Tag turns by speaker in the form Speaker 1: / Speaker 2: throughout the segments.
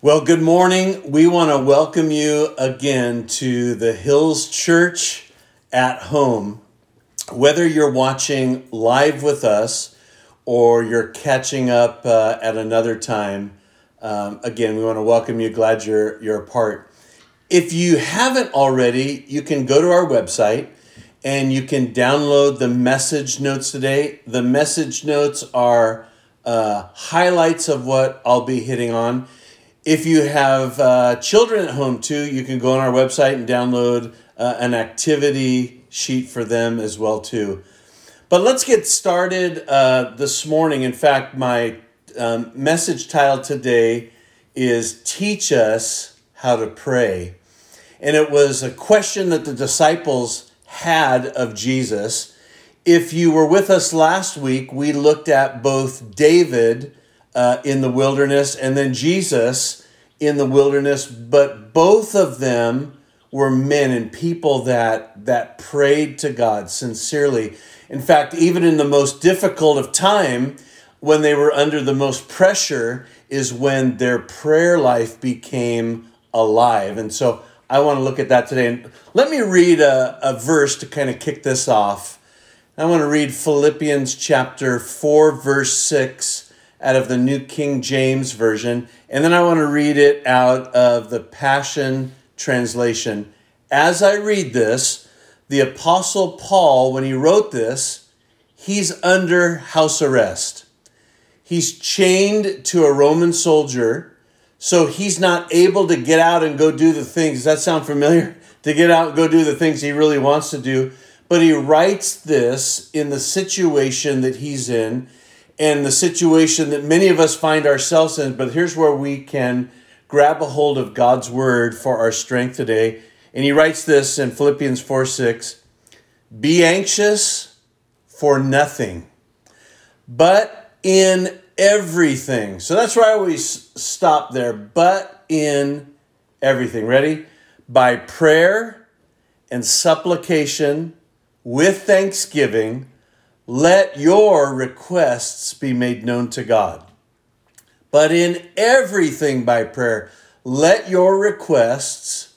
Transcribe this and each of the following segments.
Speaker 1: Well, good morning. We want to welcome you again to the Hills Church at home. Whether you're watching live with us or you're catching up uh, at another time, um, again, we want to welcome you. Glad you're you're a part. If you haven't already, you can go to our website and you can download the message notes today. The message notes are uh, highlights of what I'll be hitting on if you have uh, children at home too, you can go on our website and download uh, an activity sheet for them as well too. But let's get started uh, this morning. In fact, my um, message title today is "Teach Us How to Pray," and it was a question that the disciples had of Jesus. If you were with us last week, we looked at both David uh, in the wilderness and then Jesus in the wilderness, but both of them were men and people that that prayed to God sincerely. In fact, even in the most difficult of time, when they were under the most pressure, is when their prayer life became alive. And so I want to look at that today. And let me read a, a verse to kind of kick this off. I want to read Philippians chapter 4, verse 6 out of the New King James Version, and then I want to read it out of the Passion Translation. As I read this, the Apostle Paul, when he wrote this, he's under house arrest. He's chained to a Roman soldier, so he's not able to get out and go do the things. Does that sound familiar? To get out and go do the things he really wants to do. But he writes this in the situation that he's in and the situation that many of us find ourselves in. But here's where we can grab a hold of God's word for our strength today. And he writes this in Philippians 4 6 Be anxious for nothing, but in everything. So that's where I always stop there. But in everything. Ready? By prayer and supplication with thanksgiving let your requests be made known to God. But in everything by prayer, let your requests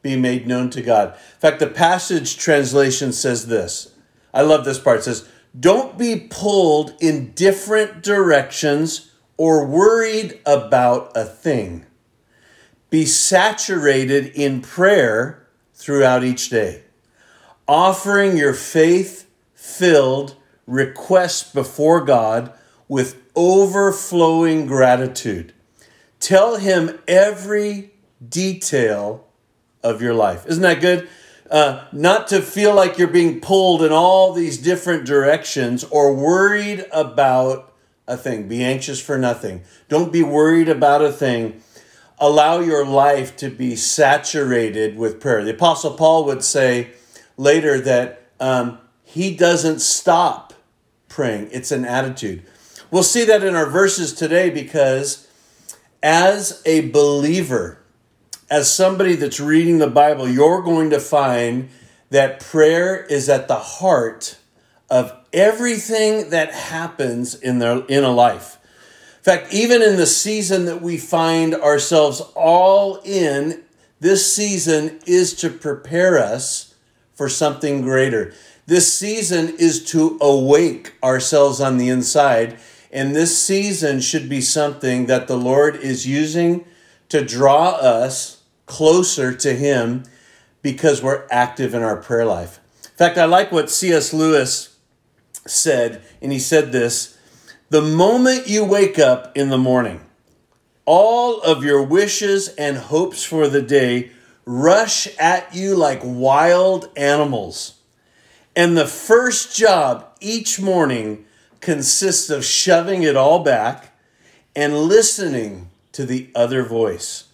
Speaker 1: be made known to God. In fact, the Passion Translation says this. I love this part. It says, Don't be pulled in different directions or worried about a thing. Be saturated in prayer throughout each day, offering your faith filled requests before God with overflowing gratitude. Tell Him every detail of your life. Isn't that good? Uh, not to feel like you're being pulled in all these different directions or worried about a thing. Be anxious for nothing. Don't be worried about a thing. Allow your life to be saturated with prayer. The Apostle Paul would say later that um, he doesn't stop praying, it's an attitude. We'll see that in our verses today because as a believer, as somebody that's reading the Bible, you're going to find that prayer is at the heart of everything that happens in their in a life. In fact, even in the season that we find ourselves all in, this season is to prepare us for something greater. This season is to awake ourselves on the inside. And this season should be something that the Lord is using to draw us closer to Him because we're active in our prayer life. In fact, I like what C.S. Lewis said, and he said this The moment you wake up in the morning, all of your wishes and hopes for the day rush at you like wild animals. And the first job each morning consists of shoving it all back and listening to the other voice,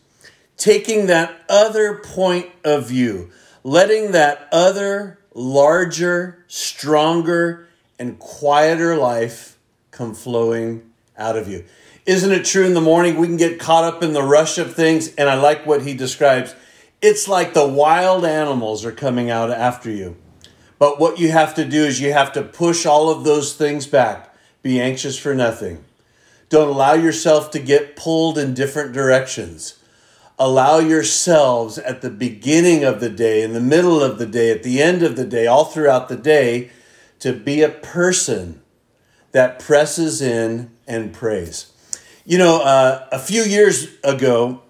Speaker 1: taking that other point of view, letting that other larger, stronger, and quieter life come flowing out of you. Isn't it true in the morning we can get caught up in the rush of things? And I like what he describes. It's like the wild animals are coming out after you. But what you have to do is you have to push all of those things back. Be anxious for nothing. Don't allow yourself to get pulled in different directions. Allow yourselves at the beginning of the day, in the middle of the day, at the end of the day, all throughout the day, to be a person that presses in and prays. You know, uh, a few years ago,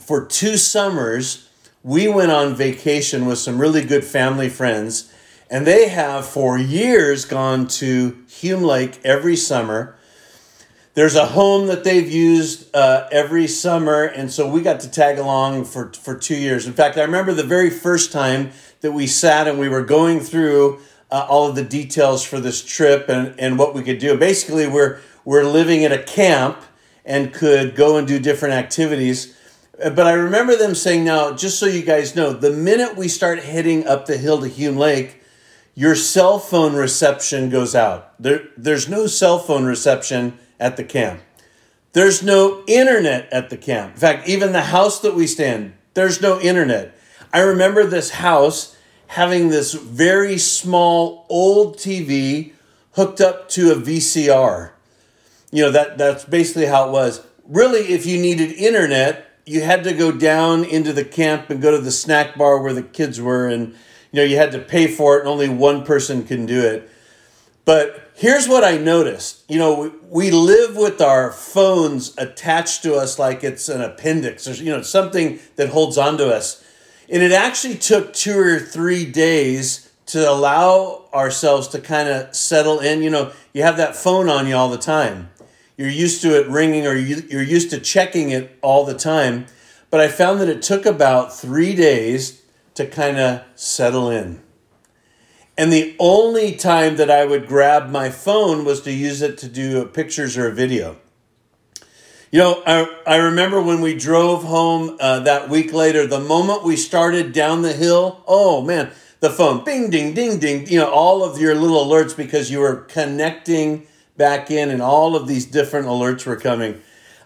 Speaker 1: for two summers, we went on vacation with some really good family friends, and they have for years gone to Hume Lake every summer. There's a home that they've used uh, every summer, and so we got to tag along for, for two years. In fact, I remember the very first time that we sat and we were going through uh, all of the details for this trip and, and what we could do. Basically, we're, we're living at a camp and could go and do different activities. But I remember them saying, now, just so you guys know, the minute we start heading up the hill to Hume Lake, your cell phone reception goes out. There, there's no cell phone reception at the camp. There's no internet at the camp. In fact, even the house that we stay in, there's no internet. I remember this house having this very small old TV hooked up to a VCR. You know, that, that's basically how it was. Really, if you needed internet, you had to go down into the camp and go to the snack bar where the kids were and you know you had to pay for it and only one person can do it. But here's what i noticed. You know we, we live with our phones attached to us like it's an appendix or you know something that holds on to us. And it actually took two or three days to allow ourselves to kind of settle in. You know you have that phone on you all the time. You're used to it ringing or you're used to checking it all the time. But I found that it took about three days to kind of settle in. And the only time that I would grab my phone was to use it to do pictures or a video. You know, I, I remember when we drove home uh, that week later, the moment we started down the hill, oh man, the phone, bing, ding, ding, ding, you know, all of your little alerts because you were connecting back in, and all of these different alerts were coming.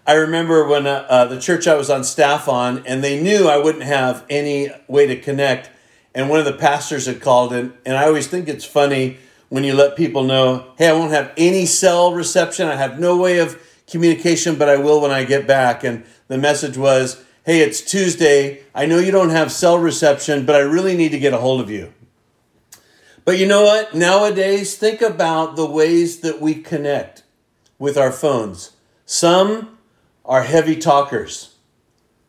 Speaker 1: I remember when uh, uh, the church I was on staff on, and they knew I wouldn't have any way to connect. And one of the pastors had called in, and I always think it's funny when you let people know, hey, I won't have any cell reception. I have no way of communication, but I will when I get back. And the message was, hey, it's Tuesday. I know you don't have cell reception, but I really need to get a hold of you. But you know what? Nowadays, think about the ways that we connect with our phones. Some are heavy talkers.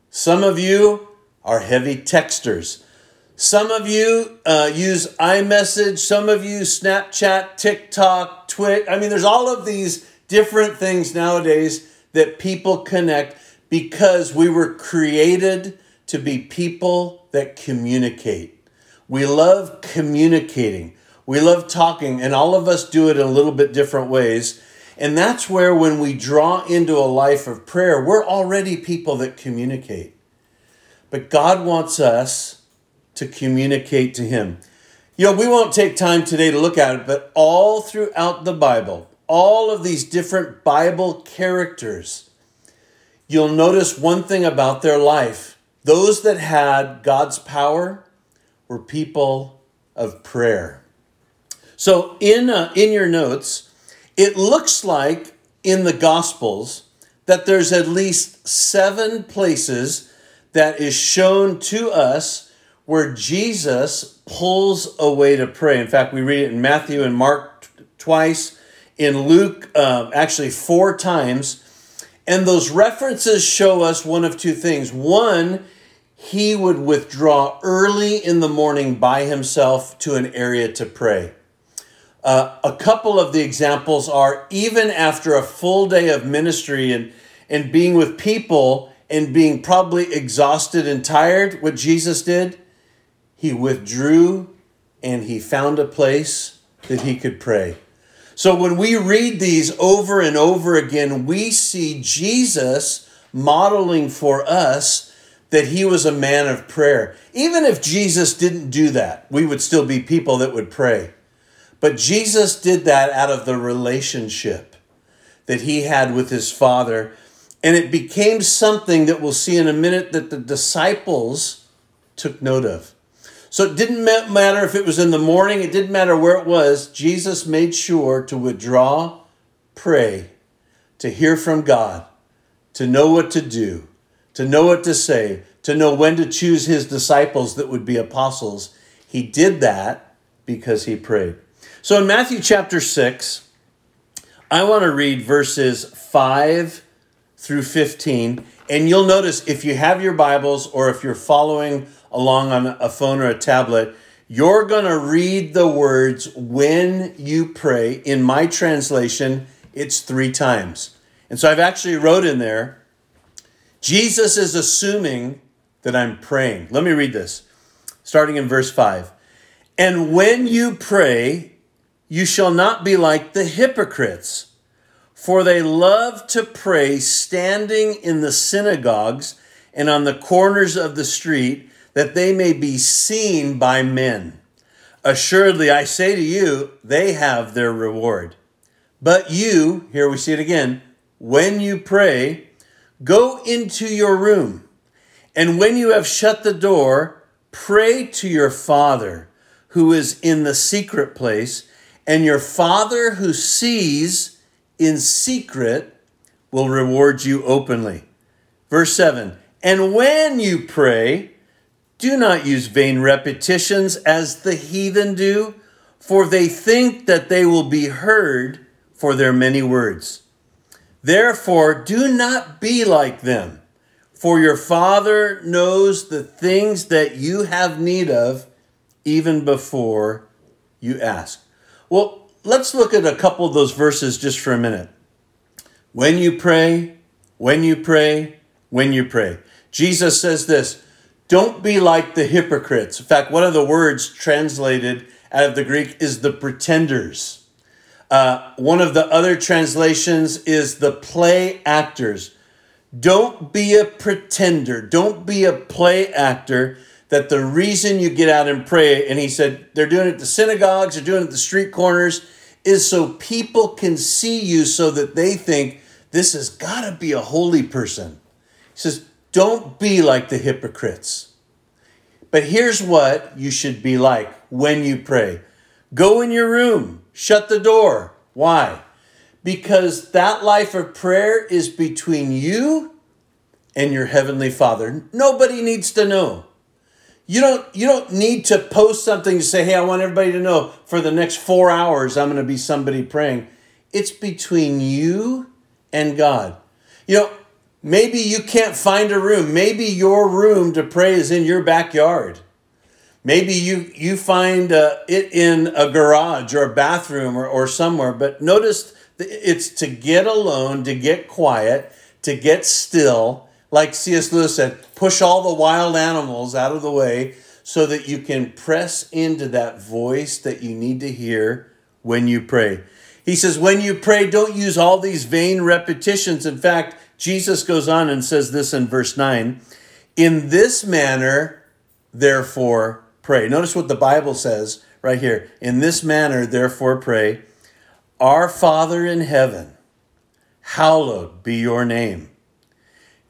Speaker 1: Some of you are heavy texters. Some of you uh, use iMessage. Some of you Snapchat, TikTok, Twit. I mean, there's all of these different things nowadays that people connect because we were created to be people that communicate. We love communicating. We love talking, and all of us do it in a little bit different ways. And that's where, when we draw into a life of prayer, we're already people that communicate. But God wants us to communicate to Him. You know, we won't take time today to look at it, but all throughout the Bible, all of these different Bible characters, you'll notice one thing about their life. Those that had God's power were people of prayer. So in uh, in your notes, it looks like in the Gospels that there's at least seven places that is shown to us where Jesus pulls away to pray. In fact, we read it in Matthew and Mark t- twice, in Luke uh, actually four times. And those references show us one of two things. One he would withdraw early in the morning by himself to an area to pray. Uh, a couple of the examples are even after a full day of ministry and, and being with people and being probably exhausted and tired, what Jesus did, he withdrew and he found a place that he could pray. So when we read these over and over again, we see Jesus modeling for us that he was a man of prayer. Even if Jesus didn't do that, we would still be people that would pray. But Jesus did that out of the relationship that he had with his Father. And it became something that we'll see in a minute that the disciples took note of. So it didn't matter if it was in the morning, it didn't matter where it was. Jesus made sure to withdraw, pray, to hear from God, to know what to do, to know what to say, to know when to choose his disciples that would be apostles. He did that because he prayed. So in Matthew chapter 6, I want to read verses 5 through 15. And you'll notice if you have your Bibles or if you're following along on a phone or a tablet, you're going to read the words when you pray. In my translation, it's three times. And so I've actually wrote in there Jesus is assuming that I'm praying. Let me read this, starting in verse 5. And when you pray, you shall not be like the hypocrites, for they love to pray standing in the synagogues and on the corners of the street, that they may be seen by men. Assuredly, I say to you, they have their reward. But you, here we see it again, when you pray, go into your room, and when you have shut the door, pray to your Father who is in the secret place, and your Father who sees in secret will reward you openly. Verse 7 And when you pray, do not use vain repetitions as the heathen do, for they think that they will be heard for their many words. Therefore, do not be like them, for your Father knows the things that you have need of even before you ask. Well, let's look at a couple of those verses just for a minute. When you pray, when you pray, when you pray. Jesus says this don't be like the hypocrites. In fact, one of the words translated out of the Greek is the pretenders. Uh, one of the other translations is the play actors. Don't be a pretender. Don't be a play actor that the reason you get out and pray, and he said they're doing it at the synagogues, they're doing it at the street corners, is so people can see you so that they think this has got to be a holy person. He says, don't be like the hypocrites. But here's what you should be like when you pray go in your room, shut the door. Why? Because that life of prayer is between you and your heavenly Father. Nobody needs to know. You don't you don't need to post something to say, "Hey, I want everybody to know for the next 4 hours I'm going to be somebody praying." It's between you and God. You know, maybe you can't find a room. Maybe your room to pray is in your backyard. Maybe you you find uh, it in a garage or a bathroom or, or somewhere. But notice it's to get alone, to get quiet, to get still like C.S. Lewis said, push all the wild animals out of the way so that you can press into that voice that you need to hear when you pray. He says, when you pray, don't use all these vain repetitions. In fact, Jesus goes on and says this in verse 9 In this manner, therefore, pray. Notice what the Bible says right here. In this manner, therefore, pray. Our Father in heaven, hallowed be your name.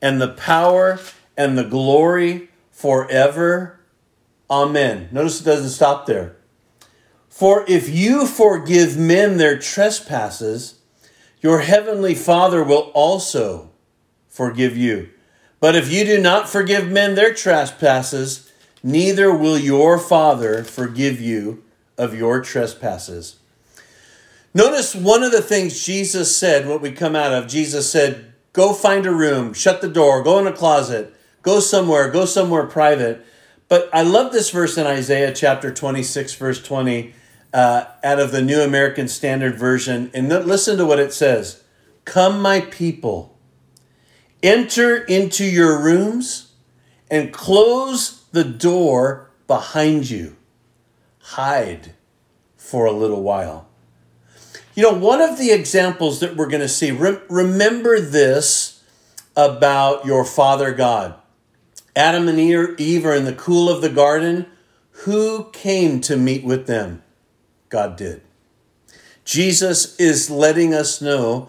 Speaker 1: and the power and the glory forever. Amen. Notice it doesn't stop there. For if you forgive men their trespasses, your heavenly Father will also forgive you. But if you do not forgive men their trespasses, neither will your Father forgive you of your trespasses. Notice one of the things Jesus said, what we come out of, Jesus said, Go find a room, shut the door, go in a closet, go somewhere, go somewhere private. But I love this verse in Isaiah chapter 26, verse 20, uh, out of the New American Standard Version. And listen to what it says Come, my people, enter into your rooms and close the door behind you. Hide for a little while. You know, one of the examples that we're going to see, re- remember this about your Father God. Adam and Eve are in the cool of the garden. Who came to meet with them? God did. Jesus is letting us know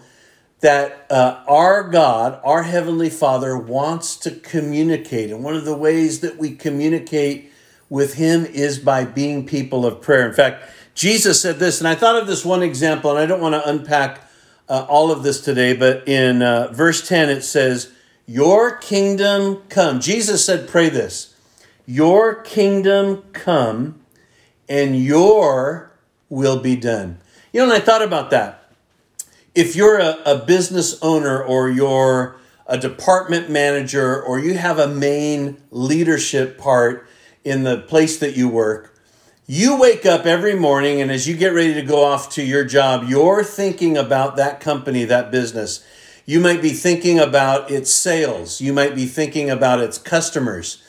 Speaker 1: that uh, our God, our Heavenly Father, wants to communicate. And one of the ways that we communicate with Him is by being people of prayer. In fact, Jesus said this, and I thought of this one example, and I don't want to unpack uh, all of this today, but in uh, verse 10 it says, Your kingdom come. Jesus said, Pray this Your kingdom come, and your will be done. You know, and I thought about that. If you're a, a business owner or you're a department manager or you have a main leadership part in the place that you work, you wake up every morning, and as you get ready to go off to your job, you're thinking about that company, that business. You might be thinking about its sales. You might be thinking about its customers.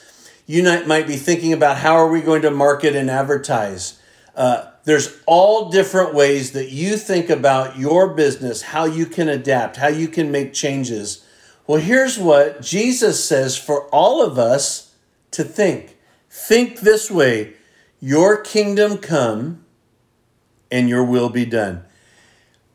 Speaker 1: You might be thinking about how are we going to market and advertise. Uh, there's all different ways that you think about your business, how you can adapt, how you can make changes. Well, here's what Jesus says for all of us to think. Think this way your kingdom come and your will be done.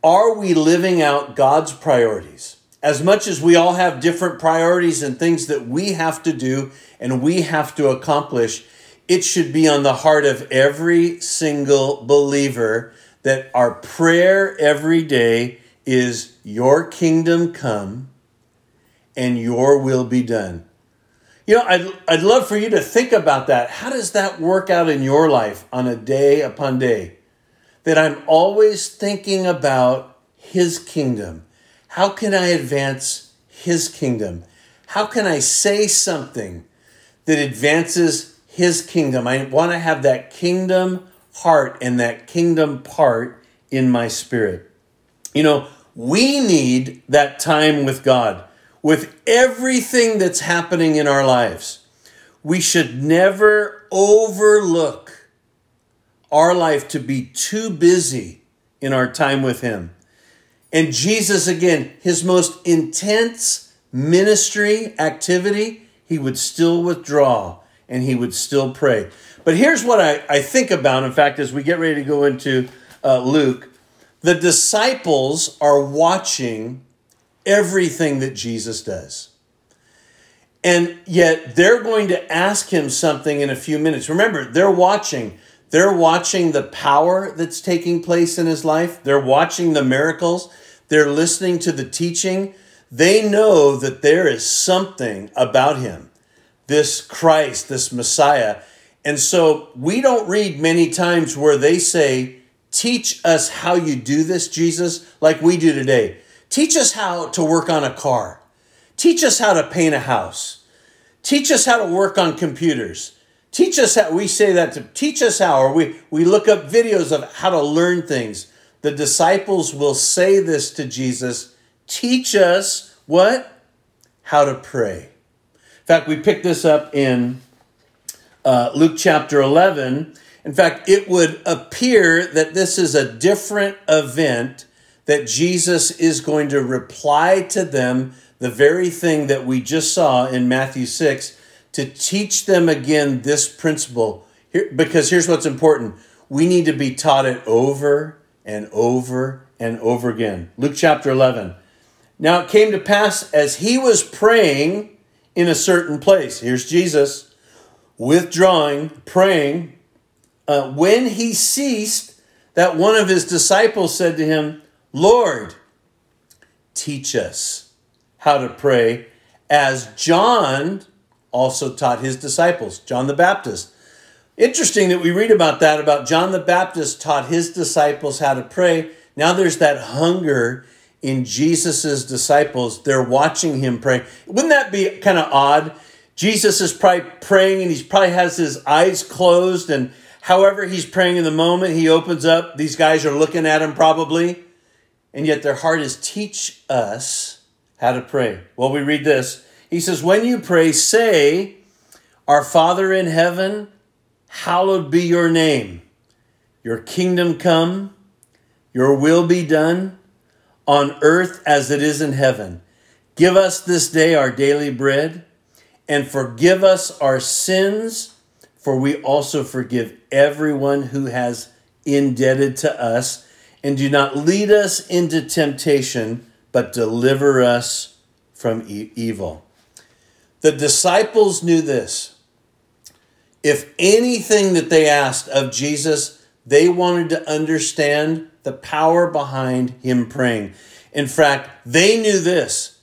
Speaker 1: Are we living out God's priorities? As much as we all have different priorities and things that we have to do and we have to accomplish, it should be on the heart of every single believer that our prayer every day is Your kingdom come and Your will be done. You know, I'd, I'd love for you to think about that. How does that work out in your life on a day upon day? That I'm always thinking about His kingdom. How can I advance His kingdom? How can I say something that advances His kingdom? I want to have that kingdom heart and that kingdom part in my spirit. You know, we need that time with God with everything that's happening in our lives, we should never overlook our life to be too busy in our time with Him. And Jesus, again, his most intense ministry activity, he would still withdraw and he would still pray. But here's what I, I think about, in fact, as we get ready to go into uh, Luke the disciples are watching everything that Jesus does. And yet they're going to ask him something in a few minutes. Remember, they're watching. They're watching the power that's taking place in his life. They're watching the miracles. They're listening to the teaching. They know that there is something about him, this Christ, this Messiah. And so we don't read many times where they say, Teach us how you do this, Jesus, like we do today. Teach us how to work on a car. Teach us how to paint a house. Teach us how to work on computers. Teach us how, we say that to teach us how, or we, we look up videos of how to learn things. The disciples will say this to Jesus teach us what? How to pray. In fact, we pick this up in uh, Luke chapter 11. In fact, it would appear that this is a different event that Jesus is going to reply to them the very thing that we just saw in Matthew 6 to teach them again this principle. Here, because here's what's important we need to be taught it over and over and over again. Luke chapter 11. Now it came to pass as he was praying in a certain place. Here's Jesus withdrawing, praying. Uh, when he ceased, that one of his disciples said to him, Lord, teach us how to pray, as John also taught his disciples, John the Baptist. Interesting that we read about that, about John the Baptist taught his disciples how to pray. Now there's that hunger in Jesus' disciples. They're watching him pray. Wouldn't that be kind of odd? Jesus is probably praying and he probably has his eyes closed, and however he's praying in the moment, he opens up. These guys are looking at him probably and yet their heart is teach us how to pray. Well, we read this. He says, When you pray, say, Our Father in heaven, hallowed be your name. Your kingdom come, Your will be done on earth as it is in heaven. Give us this day our daily bread, and forgive us our sins, for we also forgive everyone who has indebted to us. And do not lead us into temptation, but deliver us from e- evil. The disciples knew this. If anything that they asked of Jesus, they wanted to understand the power behind him praying. In fact, they knew this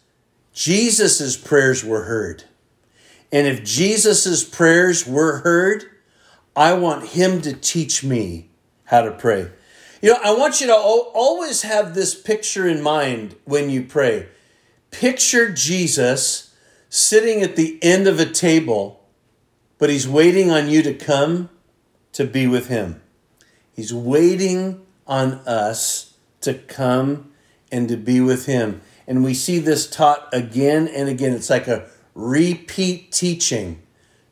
Speaker 1: Jesus' prayers were heard. And if Jesus' prayers were heard, I want him to teach me how to pray. You know, I want you to always have this picture in mind when you pray. Picture Jesus sitting at the end of a table, but he's waiting on you to come to be with him. He's waiting on us to come and to be with Him. And we see this taught again and again. It's like a repeat teaching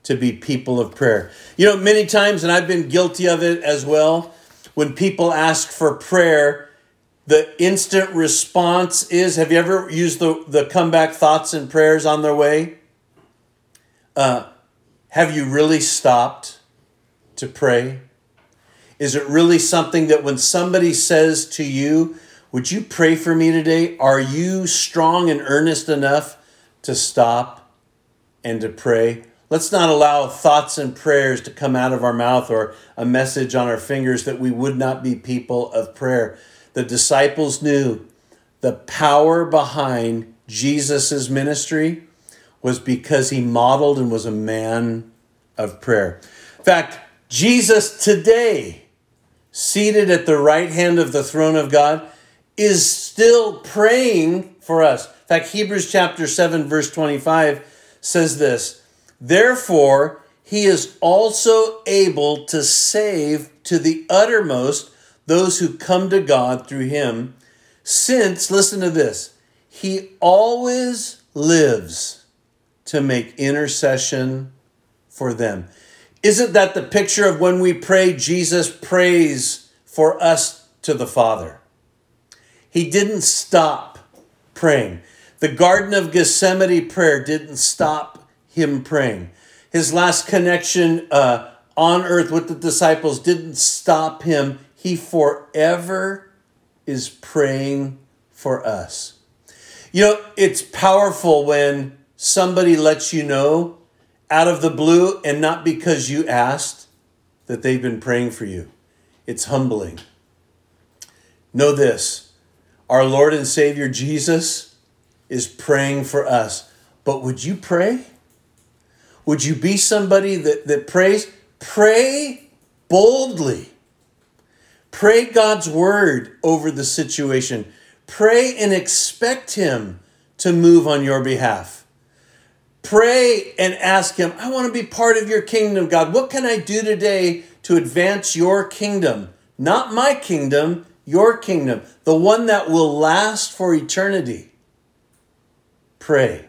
Speaker 1: to be people of prayer. You know, many times, and I've been guilty of it as well, when people ask for prayer, the instant response is have you ever used the, the comeback thoughts and prayers on their way? Uh, have you really stopped to pray? Is it really something that when somebody says to you, Would you pray for me today? Are you strong and earnest enough to stop and to pray? Let's not allow thoughts and prayers to come out of our mouth or a message on our fingers that we would not be people of prayer. The disciples knew the power behind Jesus' ministry was because he modeled and was a man of prayer. In fact, Jesus today seated at the right hand of the throne of God, is still praying for us. In fact, Hebrews chapter 7, verse 25 says this Therefore, he is also able to save to the uttermost those who come to God through him, since, listen to this, he always lives to make intercession for them. Isn't that the picture of when we pray, Jesus prays for us to the Father? He didn't stop praying. The Garden of Gethsemane prayer didn't stop him praying. His last connection uh, on earth with the disciples didn't stop him. He forever is praying for us. You know, it's powerful when somebody lets you know out of the blue and not because you asked that they've been praying for you. It's humbling. Know this our Lord and Savior Jesus is praying for us. But would you pray? Would you be somebody that, that prays? Pray boldly. Pray God's word over the situation. Pray and expect Him to move on your behalf. Pray and ask Him, I want to be part of your kingdom, God. What can I do today to advance your kingdom? Not my kingdom, your kingdom, the one that will last for eternity. Pray.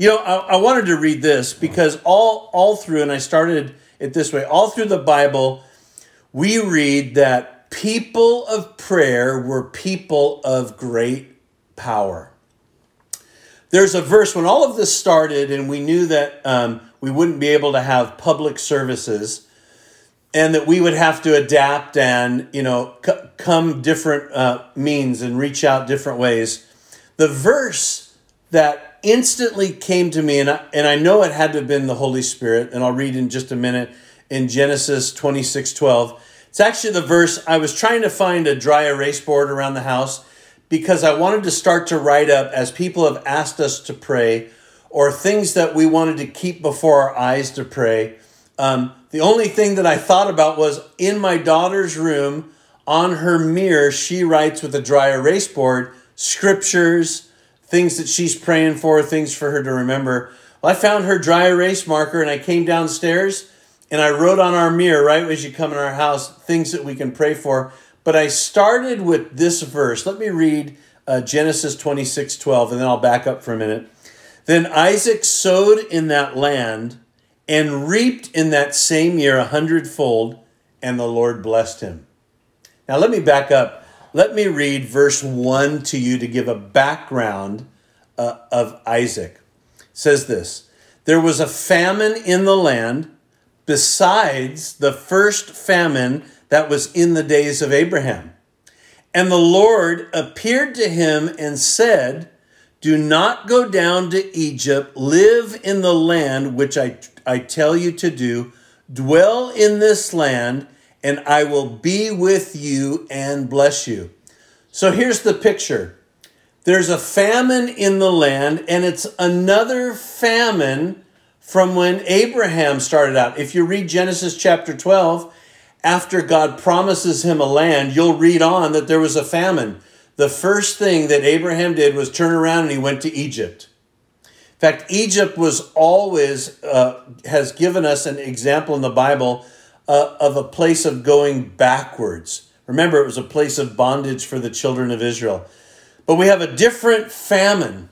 Speaker 1: You know, I, I wanted to read this because all, all through, and I started it this way, all through the Bible, we read that people of prayer were people of great power. There's a verse when all of this started and we knew that um, we wouldn't be able to have public services and that we would have to adapt and you know c- come different uh, means and reach out different ways the verse that instantly came to me and I, and I know it had to have been the holy spirit and i'll read in just a minute in genesis 26 12 it's actually the verse i was trying to find a dry erase board around the house because I wanted to start to write up as people have asked us to pray or things that we wanted to keep before our eyes to pray. Um, the only thing that I thought about was in my daughter's room on her mirror, she writes with a dry erase board scriptures, things that she's praying for, things for her to remember. Well, I found her dry erase marker and I came downstairs and I wrote on our mirror, right as you come in our house, things that we can pray for. But I started with this verse. Let me read uh, Genesis 26 12, and then I'll back up for a minute. Then Isaac sowed in that land and reaped in that same year a hundredfold, and the Lord blessed him. Now, let me back up. Let me read verse 1 to you to give a background uh, of Isaac. It says this There was a famine in the land besides the first famine that was in the days of Abraham. And the Lord appeared to him and said, Do not go down to Egypt, live in the land which I, I tell you to do, dwell in this land, and I will be with you and bless you. So here's the picture there's a famine in the land, and it's another famine from when Abraham started out. If you read Genesis chapter 12, after God promises him a land, you'll read on that there was a famine. The first thing that Abraham did was turn around and he went to Egypt. In fact, Egypt was always, uh, has given us an example in the Bible uh, of a place of going backwards. Remember, it was a place of bondage for the children of Israel. But we have a different famine.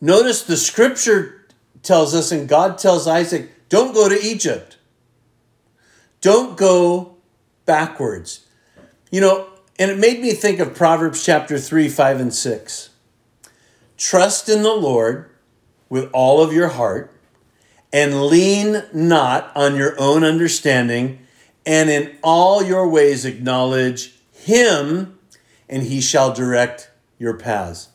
Speaker 1: Notice the scripture tells us, and God tells Isaac, don't go to Egypt. Don't go backwards. You know, and it made me think of Proverbs chapter 3, 5, and 6. Trust in the Lord with all of your heart and lean not on your own understanding, and in all your ways acknowledge him, and he shall direct your paths.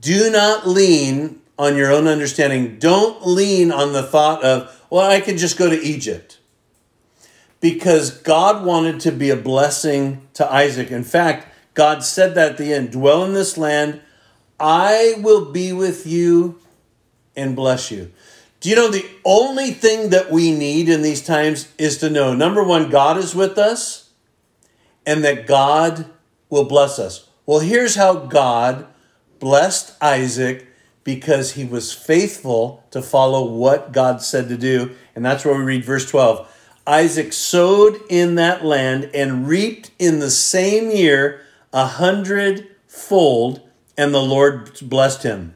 Speaker 1: Do not lean on your own understanding. Don't lean on the thought of, well, I can just go to Egypt because God wanted to be a blessing to Isaac. In fact, God said that at the end dwell in this land, I will be with you and bless you. Do you know the only thing that we need in these times is to know number one, God is with us and that God will bless us. Well, here's how God blessed Isaac because he was faithful to follow what God said to do. And that's where we read verse 12. Isaac sowed in that land and reaped in the same year a hundredfold, and the Lord blessed him.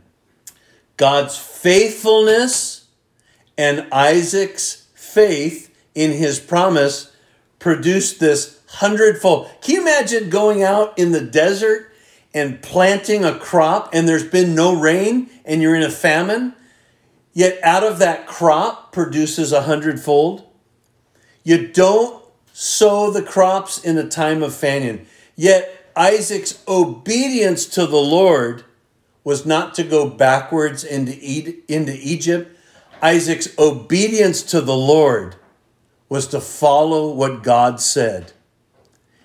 Speaker 1: God's faithfulness and Isaac's faith in his promise produced this hundredfold. Can you imagine going out in the desert and planting a crop and there's been no rain and you're in a famine? Yet out of that crop produces a hundredfold. You don't sow the crops in a time of famine. Yet Isaac's obedience to the Lord was not to go backwards into, into Egypt. Isaac's obedience to the Lord was to follow what God said.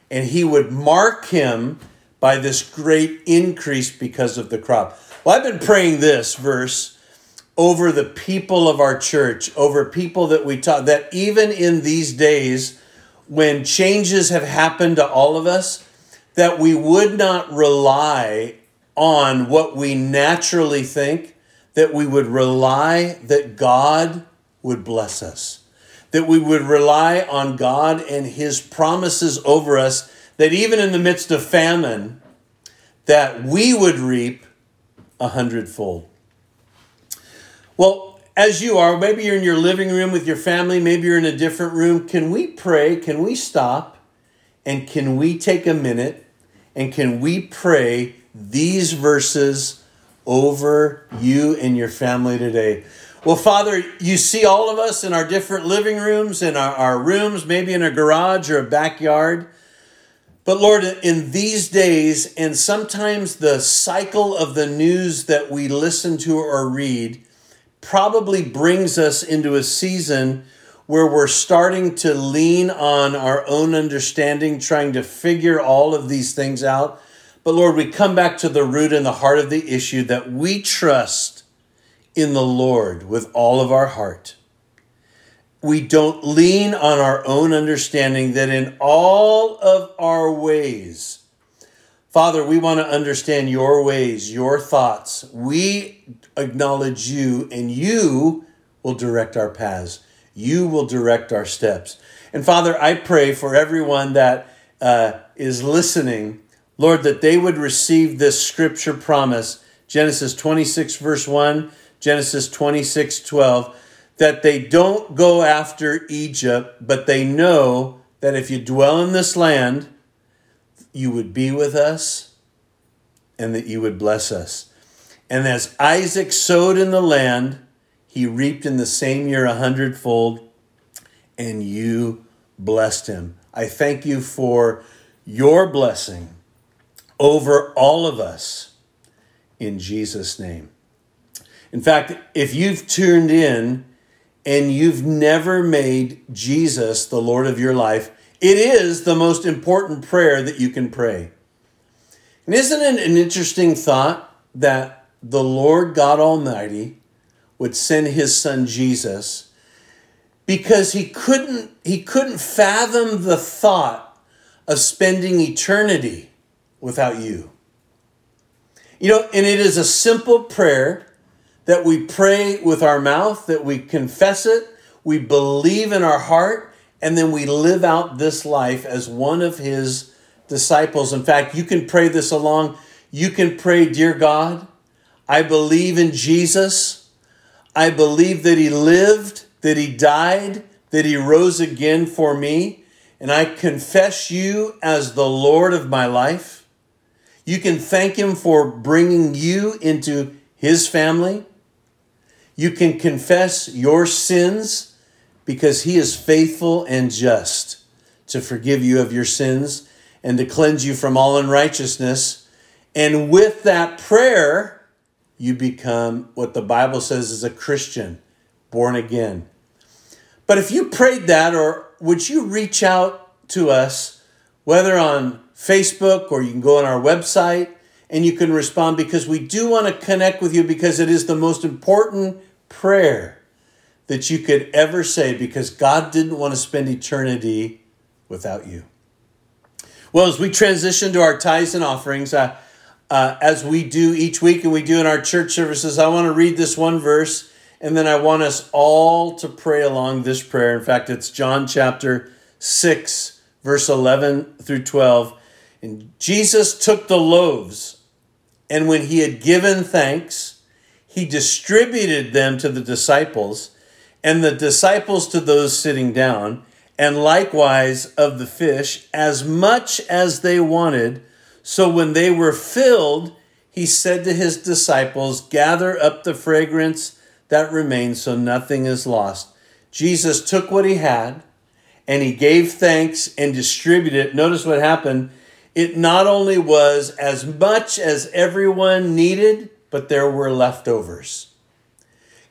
Speaker 1: And he would mark him by this great increase because of the crop. Well, I've been praying this verse over the people of our church, over people that we taught, that even in these days when changes have happened to all of us, that we would not rely on what we naturally think, that we would rely that God would bless us, that we would rely on God and His promises over us, that even in the midst of famine, that we would reap a hundredfold. Well, as you are, maybe you're in your living room with your family, maybe you're in a different room. Can we pray? Can we stop? And can we take a minute and can we pray these verses over you and your family today? Well, Father, you see all of us in our different living rooms, in our, our rooms, maybe in a garage or a backyard. But Lord, in these days, and sometimes the cycle of the news that we listen to or read, probably brings us into a season where we're starting to lean on our own understanding, trying to figure all of these things out. But Lord, we come back to the root and the heart of the issue that we trust in the Lord with all of our heart. We don't lean on our own understanding, that in all of our ways, Father, we want to understand your ways, your thoughts. We acknowledge you, and you will direct our paths. You will direct our steps. And Father, I pray for everyone that uh, is listening, Lord, that they would receive this scripture promise Genesis 26, verse 1, Genesis 26, 12, that they don't go after Egypt, but they know that if you dwell in this land, you would be with us and that you would bless us. And as Isaac sowed in the land, he reaped in the same year a hundredfold, and you blessed him. I thank you for your blessing over all of us in Jesus' name. In fact, if you've tuned in and you've never made Jesus the Lord of your life, it is the most important prayer that you can pray. And isn't it an interesting thought that the Lord God Almighty would send his son Jesus because he couldn't he couldn't fathom the thought of spending eternity without you. You know, and it is a simple prayer that we pray with our mouth, that we confess it, we believe in our heart, and then we live out this life as one of his disciples. In fact, you can pray this along. You can pray, Dear God, I believe in Jesus. I believe that he lived, that he died, that he rose again for me, and I confess you as the Lord of my life. You can thank him for bringing you into his family. You can confess your sins because he is faithful and just to forgive you of your sins and to cleanse you from all unrighteousness. And with that prayer, you become what the Bible says is a Christian, born again. But if you prayed that, or would you reach out to us, whether on Facebook or you can go on our website and you can respond because we do want to connect with you because it is the most important prayer that you could ever say because God didn't want to spend eternity without you. Well, as we transition to our tithes and offerings, uh, uh, as we do each week and we do in our church services, I want to read this one verse and then I want us all to pray along this prayer. In fact, it's John chapter 6, verse 11 through 12. And Jesus took the loaves, and when he had given thanks, he distributed them to the disciples, and the disciples to those sitting down, and likewise of the fish, as much as they wanted. So when they were filled, he said to his disciples, Gather up the fragrance that remains, so nothing is lost. Jesus took what he had and he gave thanks and distributed it. Notice what happened. It not only was as much as everyone needed, but there were leftovers.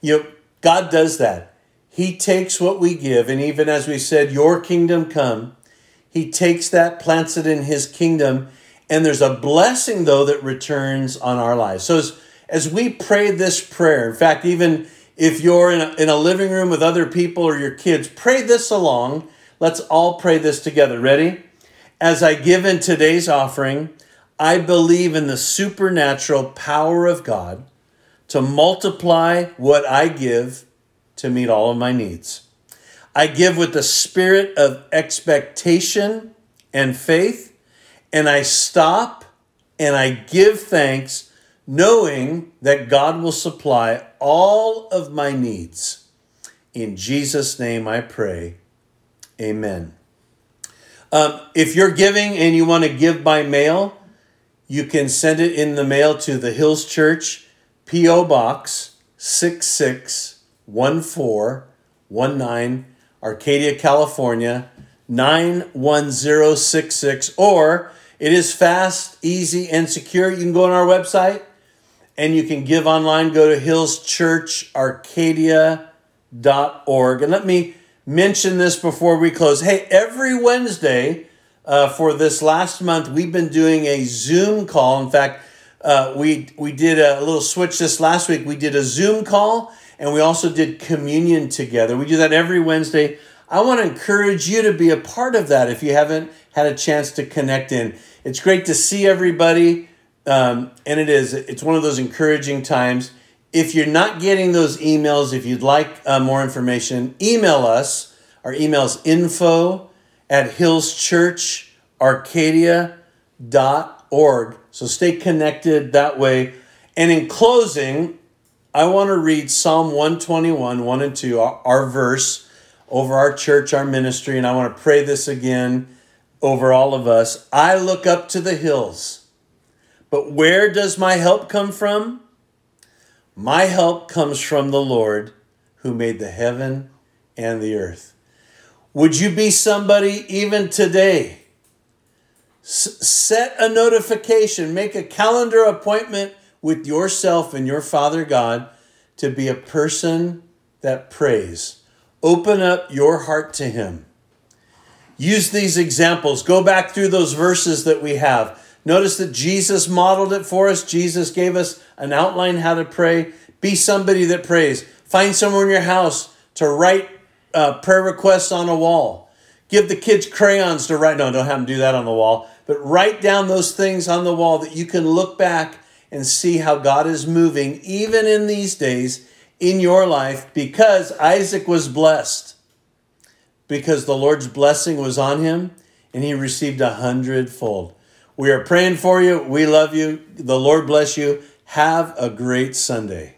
Speaker 1: You know, God does that. He takes what we give, and even as we said, Your kingdom come, He takes that, plants it in His kingdom, and there's a blessing, though, that returns on our lives. So as, as we pray this prayer, in fact, even if you're in a, in a living room with other people or your kids, pray this along. Let's all pray this together. Ready? As I give in today's offering, I believe in the supernatural power of God to multiply what I give to meet all of my needs. I give with the spirit of expectation and faith, and I stop and I give thanks, knowing that God will supply all of my needs. In Jesus' name I pray. Amen. Um, if you're giving and you want to give by mail, you can send it in the mail to the Hills Church, P.O. Box 661419, Arcadia, California 91066. Or it is fast, easy, and secure. You can go on our website and you can give online. Go to hillschurcharcadia.org. And let me mention this before we close. Hey, every Wednesday, uh, for this last month, we've been doing a Zoom call. In fact, uh, we we did a little switch this last week. We did a Zoom call, and we also did communion together. We do that every Wednesday. I want to encourage you to be a part of that if you haven't had a chance to connect in. It's great to see everybody, um, and it is. It's one of those encouraging times. If you're not getting those emails, if you'd like uh, more information, email us. Our email's info at hillschurcharcadia.org. So stay connected that way. And in closing, I want to read Psalm 121, 1 and 2, our, our verse over our church, our ministry, and I want to pray this again over all of us. I look up to the hills. But where does my help come from? My help comes from the Lord who made the heaven and the earth. Would you be somebody even today? S- set a notification, make a calendar appointment with yourself and your Father God to be a person that prays. Open up your heart to Him. Use these examples. Go back through those verses that we have. Notice that Jesus modeled it for us. Jesus gave us an outline how to pray. Be somebody that prays. Find someone in your house to write uh, prayer requests on a wall. Give the kids crayons to write. No, don't have them do that on the wall. But write down those things on the wall that you can look back and see how God is moving, even in these days, in your life, because Isaac was blessed. Because the Lord's blessing was on him and he received a hundredfold. We are praying for you. We love you. The Lord bless you. Have a great Sunday.